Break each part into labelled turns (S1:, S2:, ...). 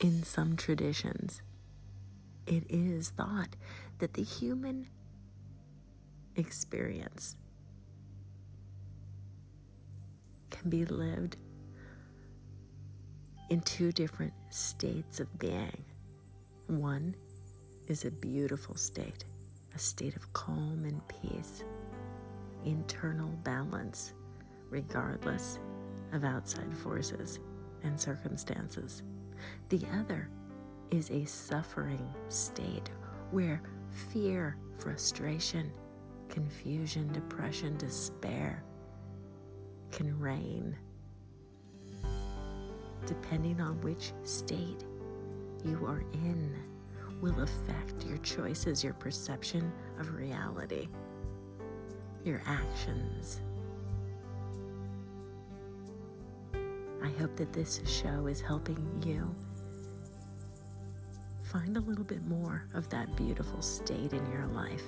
S1: in some traditions, it is thought that the human experience can be lived in two different states of being. One is a beautiful state, a state of calm and peace, internal balance, regardless of outside forces and circumstances. The other is a suffering state where fear, frustration, confusion, depression, despair can reign. Depending on which state you are in, will affect your choices, your perception of reality, your actions. I hope that this show is helping you find a little bit more of that beautiful state in your life.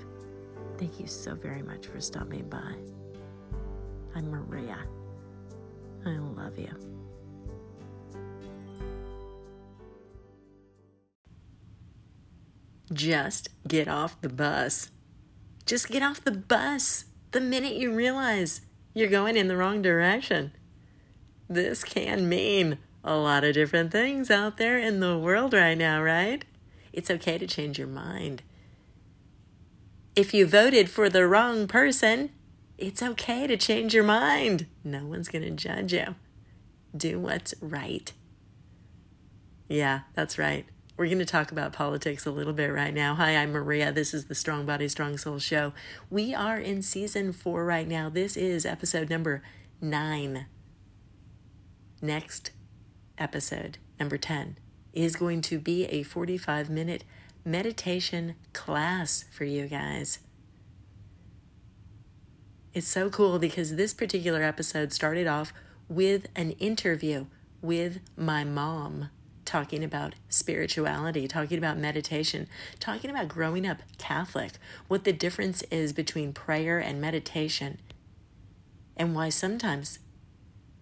S1: Thank you so very much for stopping by. I'm Maria. I love you. Just get off the bus. Just get off the bus the minute you realize you're going in the wrong direction. This can mean a lot of different things out there in the world right now, right? It's okay to change your mind. If you voted for the wrong person, it's okay to change your mind. No one's going to judge you. Do what's right. Yeah, that's right. We're going to talk about politics a little bit right now. Hi, I'm Maria. This is the Strong Body, Strong Soul show. We are in season four right now. This is episode number nine. Next episode, number 10, is going to be a 45 minute meditation class for you guys. It's so cool because this particular episode started off with an interview with my mom talking about spirituality, talking about meditation, talking about growing up Catholic, what the difference is between prayer and meditation, and why sometimes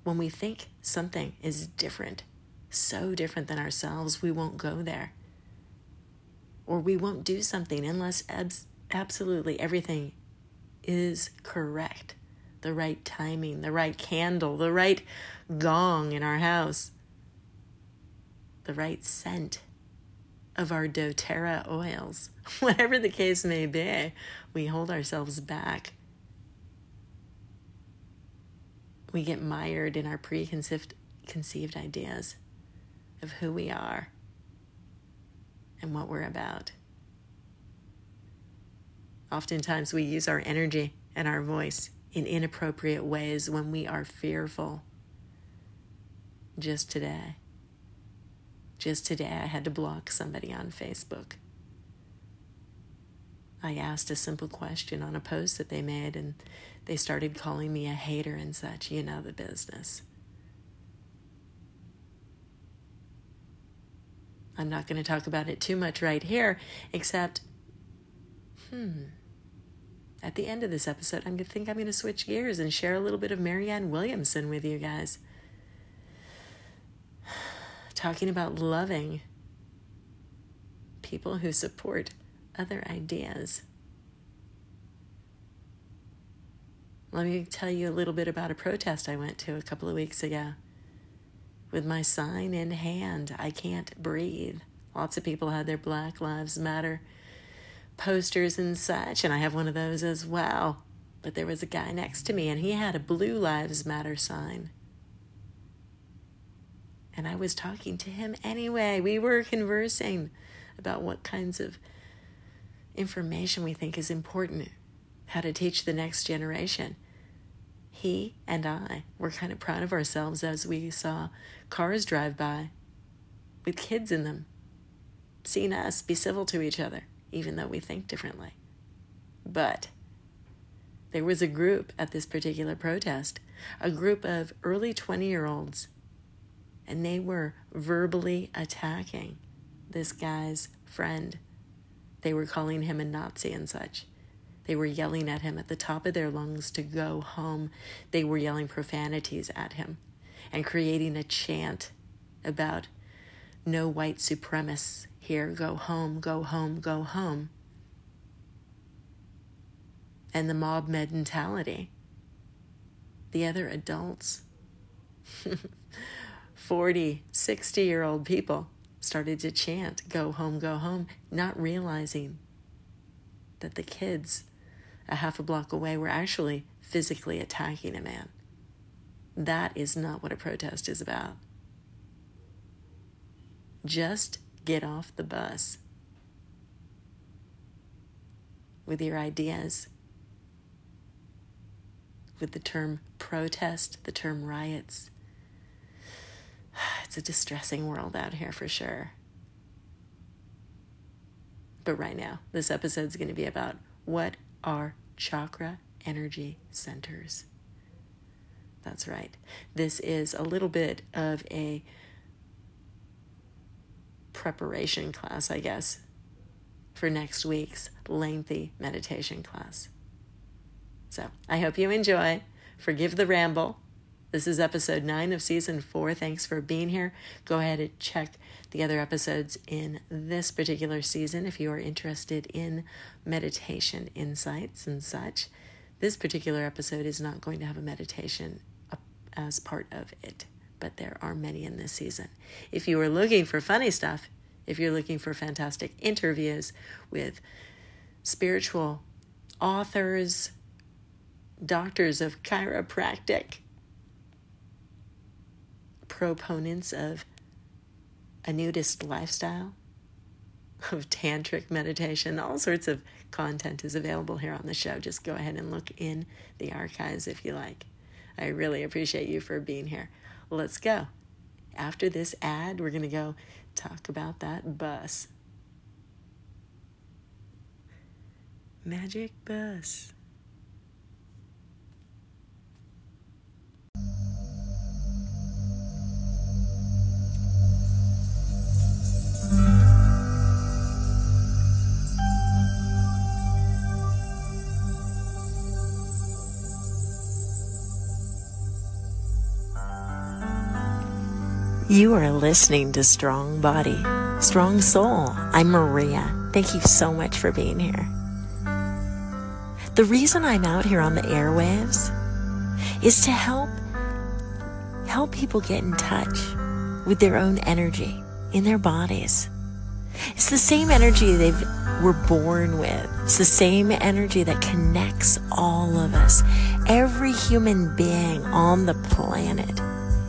S1: when we think something is different, so different than ourselves, we won't go there. Or we won't do something unless abs- absolutely everything is correct. The right timing, the right candle, the right gong in our house the right scent of our doTERRA oils. Whatever the case may be, we hold ourselves back. We get mired in our preconceived conceived ideas of who we are and what we're about. Oftentimes, we use our energy and our voice in inappropriate ways when we are fearful. Just today, just today, I had to block somebody on Facebook. I asked a simple question on a post that they made, and they started calling me a hater and such. You know the business. I'm not going to talk about it too much right here, except, hmm, at the end of this episode, I'm going to think I'm going to switch gears and share a little bit of Marianne Williamson with you guys talking about loving people who support other ideas. Let me tell you a little bit about a protest I went to a couple of weeks ago. With my sign in hand, I can't breathe. Lots of people had their Black Lives Matter posters and such, and I have one of those as well. But there was a guy next to me, and he had a Blue Lives Matter sign. And I was talking to him anyway. We were conversing about what kinds of information we think is important, how to teach the next generation. He and I were kind of proud of ourselves as we saw cars drive by with kids in them, seeing us be civil to each other, even though we think differently. But there was a group at this particular protest, a group of early 20 year olds and they were verbally attacking this guy's friend. They were calling him a Nazi and such. They were yelling at him at the top of their lungs to go home. They were yelling profanities at him and creating a chant about no white supremacists here, go home, go home, go home. And the mob mentality. The other adults, 40, 60 year old people, started to chant, Go home, go home, not realizing that the kids a half a block away were actually physically attacking a man. That is not what a protest is about. Just get off the bus with your ideas, with the term protest, the term riots. It's a distressing world out here for sure. But right now, this episode is going to be about what are chakra energy centers. That's right. This is a little bit of a preparation class, I guess, for next week's lengthy meditation class. So I hope you enjoy. Forgive the ramble. This is episode nine of season four. Thanks for being here. Go ahead and check the other episodes in this particular season if you are interested in meditation insights and such. This particular episode is not going to have a meditation uh, as part of it, but there are many in this season. If you are looking for funny stuff, if you're looking for fantastic interviews with spiritual authors, doctors of chiropractic, proponents of a nudist lifestyle, of tantric meditation, all sorts of content is available here on the show. Just go ahead and look in the archives if you like. I really appreciate you for being here. Let's go. After this ad, we're going to go talk about that bus. Magic bus. You are listening to Strong Body, Strong Soul. I'm Maria. Thank you so much for being here. The reason I'm out here on the airwaves is to help help people get in touch with their own energy in their bodies. It's the same energy they were born with. It's the same energy that connects all of us. Every human being on the planet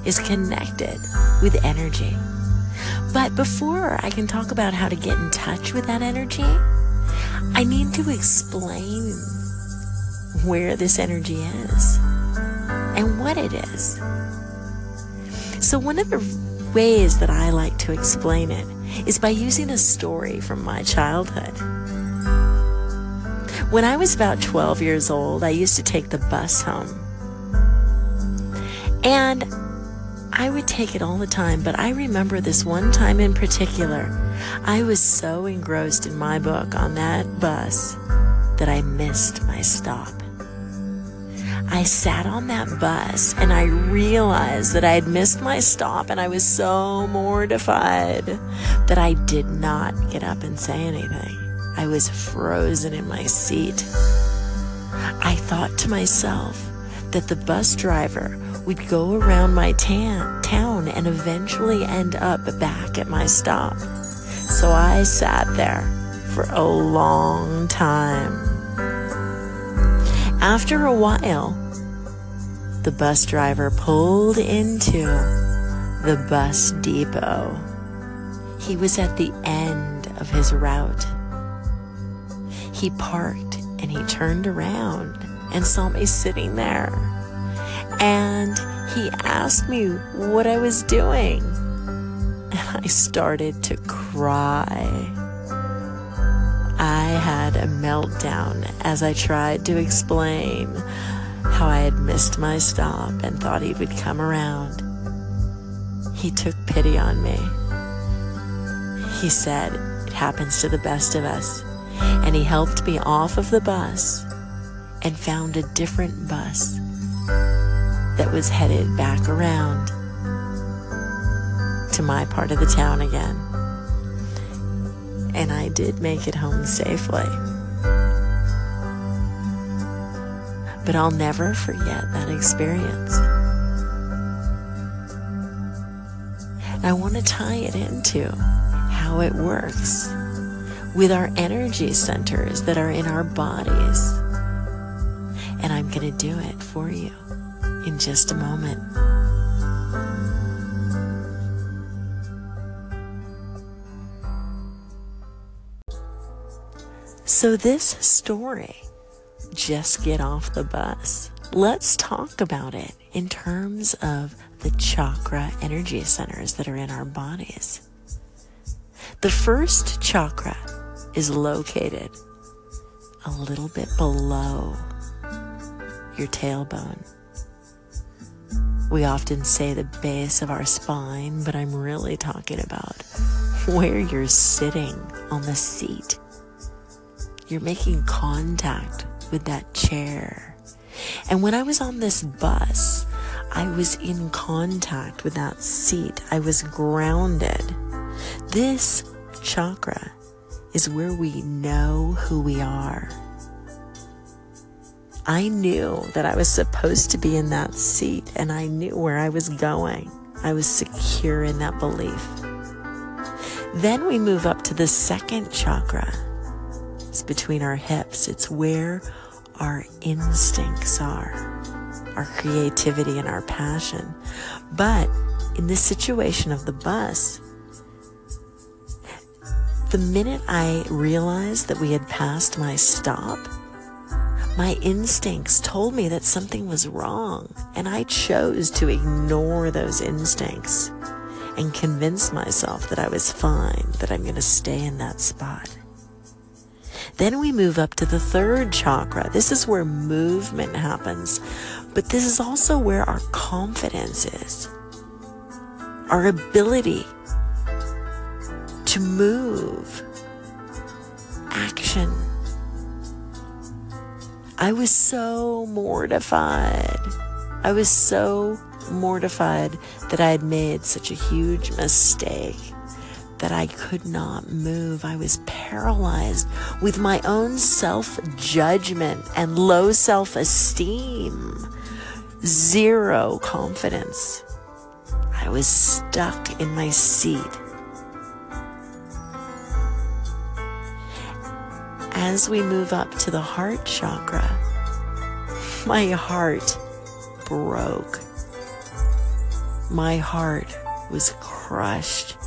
S1: is connected with energy. But before I can talk about how to get in touch with that energy, I need to explain where this energy is and what it is. So, one of the ways that I like to explain it is by using a story from my childhood. When I was about 12 years old, I used to take the bus home. And I would take it all the time, but I remember this one time in particular. I was so engrossed in my book on that bus that I missed my stop. I sat on that bus and I realized that I had missed my stop and I was so mortified that I did not get up and say anything. I was frozen in my seat. I thought to myself that the bus driver would go around my ta- town and eventually end up back at my stop. So I sat there for a long time. After a while, the bus driver pulled into the bus depot. He was at the end of his route. He parked and he turned around and saw me sitting there and he asked me what I was doing. And I started to cry. I had a meltdown as I tried to explain how I had missed my stop and thought he would come around. He took pity on me. He said, It happens to the best of us. And he helped me off of the bus and found a different bus that was headed back around to my part of the town again. And I did make it home safely. But I'll never forget that experience. I want to tie it into how it works with our energy centers that are in our bodies. And I'm going to do it for you in just a moment. So, this story, just get off the bus. Let's talk about it in terms of the chakra energy centers that are in our bodies. The first chakra is located a little bit below your tailbone. We often say the base of our spine, but I'm really talking about where you're sitting on the seat. You're making contact with that chair. And when I was on this bus, I was in contact with that seat. I was grounded. This chakra is where we know who we are. I knew that I was supposed to be in that seat and I knew where I was going. I was secure in that belief. Then we move up to the second chakra. It's between our hips. It's where our instincts are, our creativity and our passion. But in this situation of the bus, the minute I realized that we had passed my stop, my instincts told me that something was wrong, and I chose to ignore those instincts and convince myself that I was fine, that I'm going to stay in that spot. Then we move up to the third chakra. This is where movement happens, but this is also where our confidence is. Our ability to move, action, I was so mortified. I was so mortified that I had made such a huge mistake that I could not move. I was paralyzed with my own self judgment and low self esteem, zero confidence. I was stuck in my seat as we move up to the heart chakra, my heart broke. My heart was crushed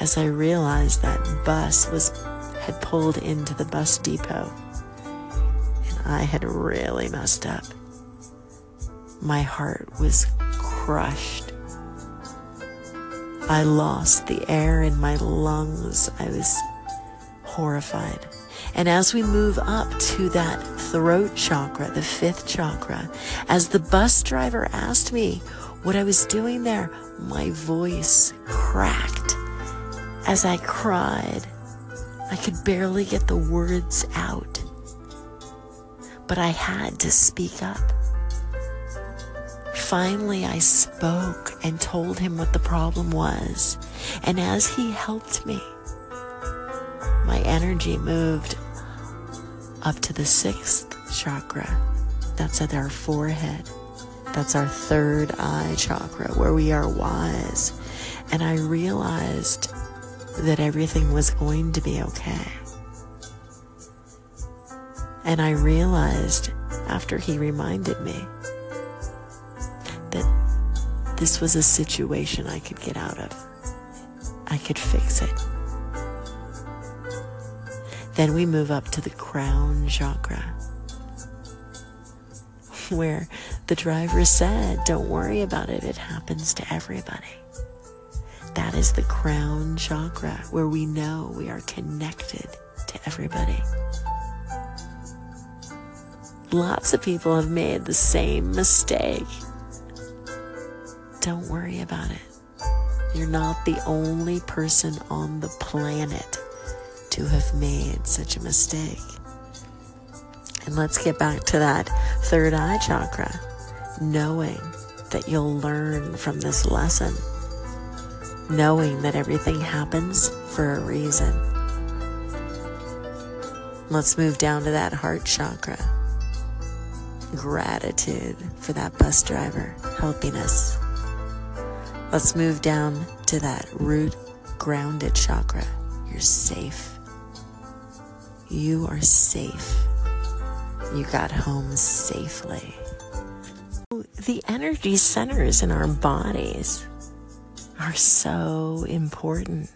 S1: as I realized that bus was had pulled into the bus depot and I had really messed up. My heart was crushed. I lost the air in my lungs. I was horrified. And as we move up to that throat chakra, the fifth chakra, as the bus driver asked me what I was doing there, my voice cracked as I cried. I could barely get the words out, but I had to speak up. Finally, I spoke and told him what the problem was. And as he helped me, my energy moved up to the sixth chakra. That's at our forehead. That's our third eye chakra where we are wise. And I realized that everything was going to be okay. And I realized after he reminded me that this was a situation I could get out of. I could fix it. Then we move up to the crown chakra, where the driver said, Don't worry about it, it happens to everybody. That is the crown chakra, where we know we are connected to everybody. Lots of people have made the same mistake. Don't worry about it. You're not the only person on the planet to have made such a mistake. And let's get back to that third eye chakra, knowing that you'll learn from this lesson. knowing that everything happens for a reason. Let's move down to that heart chakra. Gratitude for that bus driver helping us. Let's move down to that root grounded chakra. You're safe. You are safe. You got home safely. The energy centers in our bodies are so important.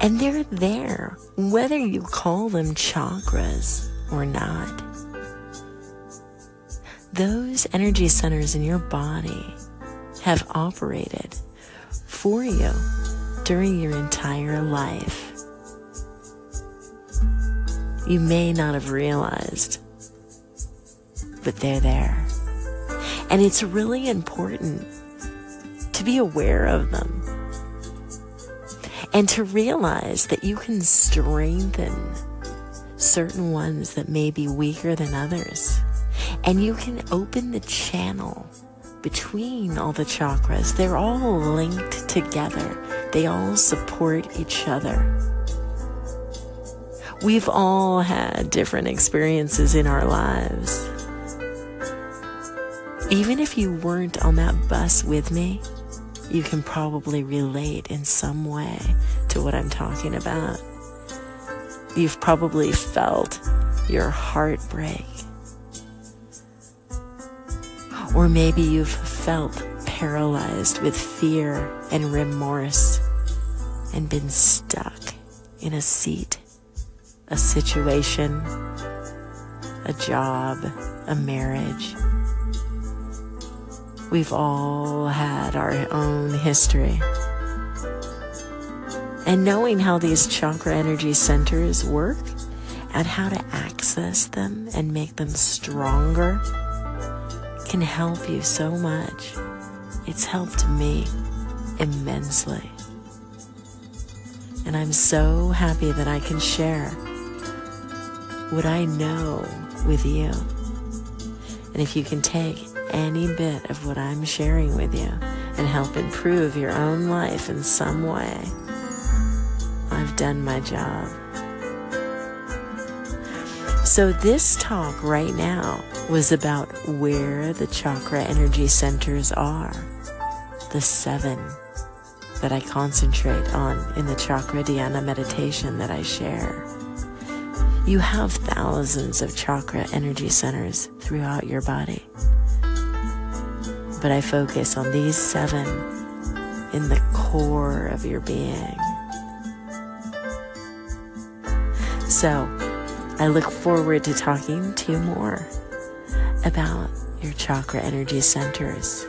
S1: And they're there, whether you call them chakras or not. Those energy centers in your body have operated for you during your entire life. You may not have realized, but they're there. And it's really important to be aware of them and to realize that you can strengthen certain ones that may be weaker than others. And you can open the channel between all the chakras. They're all linked together, they all support each other. We've all had different experiences in our lives. Even if you weren't on that bus with me, you can probably relate in some way to what I'm talking about. You've probably felt your heart break. Or maybe you've felt paralyzed with fear and remorse and been stuck in a seat, a situation, a job, a marriage We've all had our own history. And knowing how these chakra energy centers work and how to access them and make them stronger can help you so much. It's helped me immensely. And I'm so happy that I can share what I know with you. And if you can take any bit of what I'm sharing with you and help improve your own life in some way, I've done my job. So, this talk right now was about where the chakra energy centers are, the seven that I concentrate on in the Chakra Dhyana meditation that I share. You have thousands of chakra energy centers throughout your body but I focus on these seven in the core of your being. So, I look forward to talking to you more about your chakra energy centers,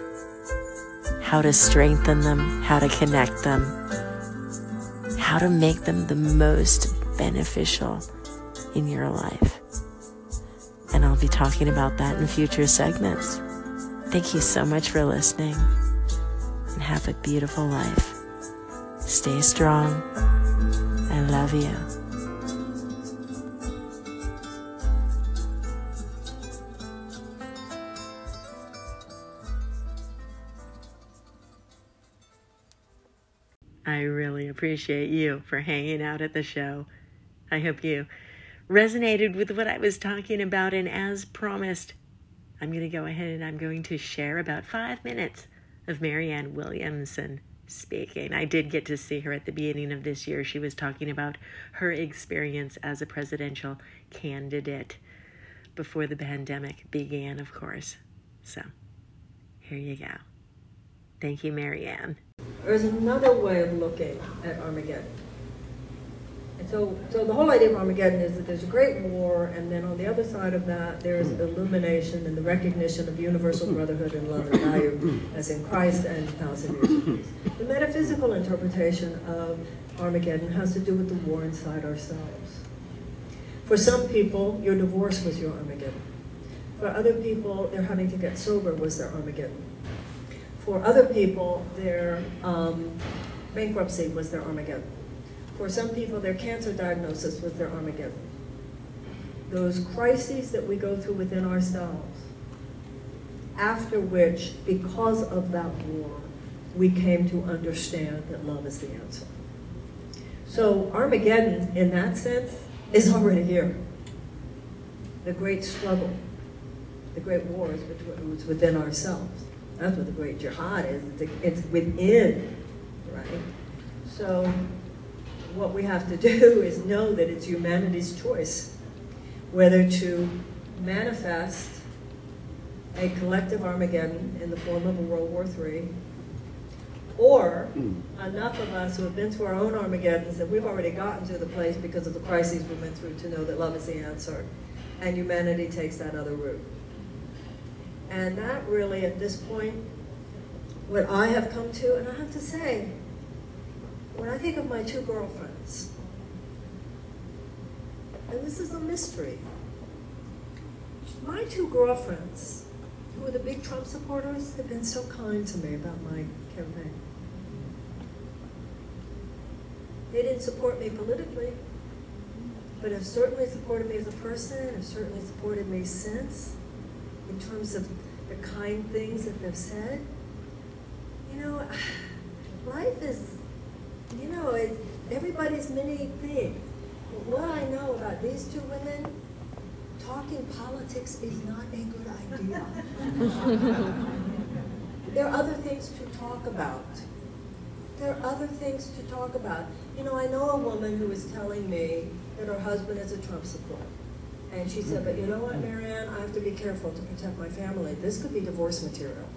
S1: how to strengthen them, how to connect them, how to make them the most beneficial in your life. And I'll be talking about that in future segments. Thank you so much for listening and have a beautiful life. Stay strong. I love you. I really appreciate you for hanging out at the show. I hope you resonated with what I was talking about, and as promised, I'm going to go ahead and I'm going to share about five minutes of Marianne Williamson speaking. I did get to see her at the beginning of this year. She was talking about her experience as a presidential candidate before the pandemic began, of course. So, here you go. Thank you, Marianne.
S2: There's another way of looking at Armageddon. So, so the whole idea of Armageddon is that there's a great war, and then on the other side of that, there's hmm. illumination and the recognition of universal hmm. brotherhood and love and value, as in Christ and thousand years of peace. Hmm. The metaphysical interpretation of Armageddon has to do with the war inside ourselves. For some people, your divorce was your Armageddon. For other people, their having to get sober was their Armageddon. For other people, their um, bankruptcy was their Armageddon. For some people, their cancer diagnosis was their Armageddon. Those crises that we go through within ourselves, after which, because of that war, we came to understand that love is the answer. So Armageddon, in that sense, is already here. The great struggle, the great war is within ourselves. That's what the great jihad is. It's within, right? So what we have to do is know that it's humanity's choice whether to manifest a collective Armageddon in the form of a World War III, or hmm. enough of us who have been through our own Armageddons that we've already gotten to the place because of the crises we went through to know that love is the answer, and humanity takes that other route. And that really, at this point, what I have come to, and I have to say, when I think of my two girlfriends, and this is a mystery, my two girlfriends, who are the big Trump supporters, have been so kind to me about my campaign. They didn't support me politically, but have certainly supported me as a person, have certainly supported me since, in terms of the kind things that they've said. You know, life is, you know, it's everybody's many things. What I know about these two women, talking politics is not a good idea. there are other things to talk about. There are other things to talk about. You know, I know a woman who was telling me that her husband is a Trump supporter. And she said, but you know what, Marianne, I have to be careful to protect my family. This could be divorce material.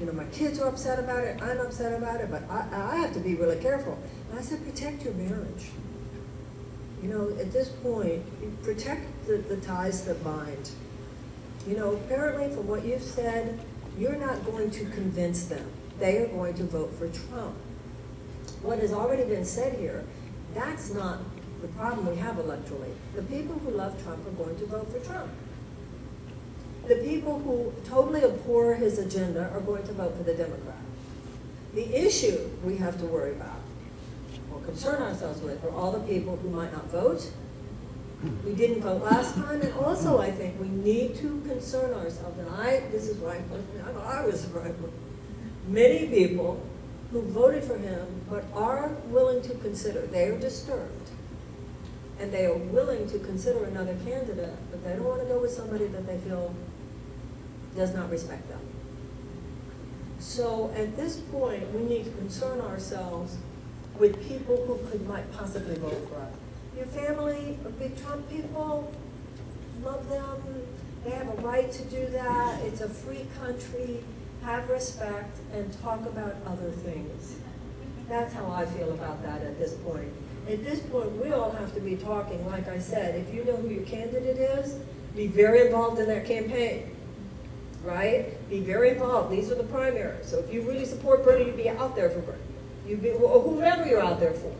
S2: You know, my kids are upset about it, I'm upset about it, but I, I have to be really careful. And I said, protect your marriage. You know, at this point, protect the, the ties that bind. You know, apparently from what you've said, you're not going to convince them. They are going to vote for Trump. What has already been said here, that's not the problem we have electorally. The people who love Trump are going to vote for Trump. The people who totally abhor his agenda are going to vote for the Democrat. The issue we have to worry about or concern ourselves with are all the people who might not vote. We didn't vote last time, and also I think we need to concern ourselves, and I, this is why I, I was surprised. Many people who voted for him but are willing to consider, they are disturbed, and they are willing to consider another candidate, but they don't want to go with somebody that they feel does not respect them. So at this point, we need to concern ourselves with people who could might possibly vote for us. Your family big Trump people, love them, they have a right to do that, it's a free country, have respect, and talk about other things. That's how I feel about that at this point. At this point, we all have to be talking, like I said, if you know who your candidate is, be very involved in that campaign, right? Be very involved. These are the primaries. So if you really support Bernie, you'd be out there for Bernie. You'd be, or whoever you're out there for,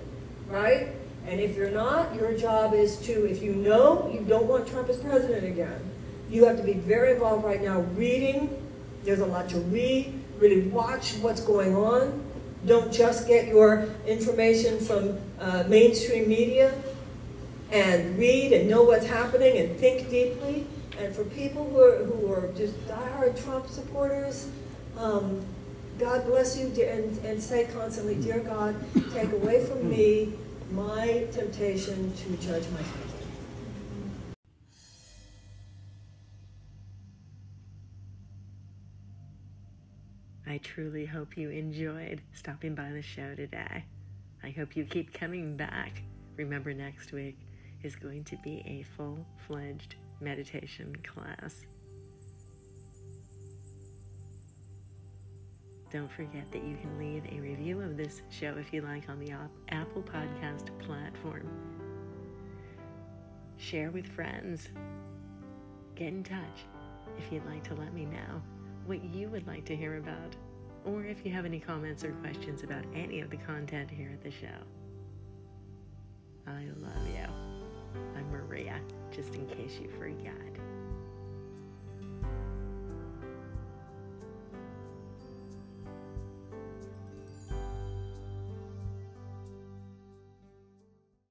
S2: right? And if you're not, your job is to, if you know you don't want Trump as president again, you have to be very involved right now reading. There's a lot to read. Really watch what's going on. Don't just get your information from uh, mainstream media and read and know what's happening and think deeply. And for people who are, who are just diehard Trump supporters, um, God bless you and, and say constantly, Dear God, take away from me my temptation to judge my thinking.
S1: I truly hope you enjoyed stopping by the show today. I hope you keep coming back. Remember, next week is going to be a full fledged meditation class. Don't forget that you can leave a review of this show if you like on the Apple Podcast platform. Share with friends. Get in touch if you'd like to let me know what you would like to hear about, or if you have any comments or questions about any of the content here at the show. I love you. I'm Maria, just in case you forgot.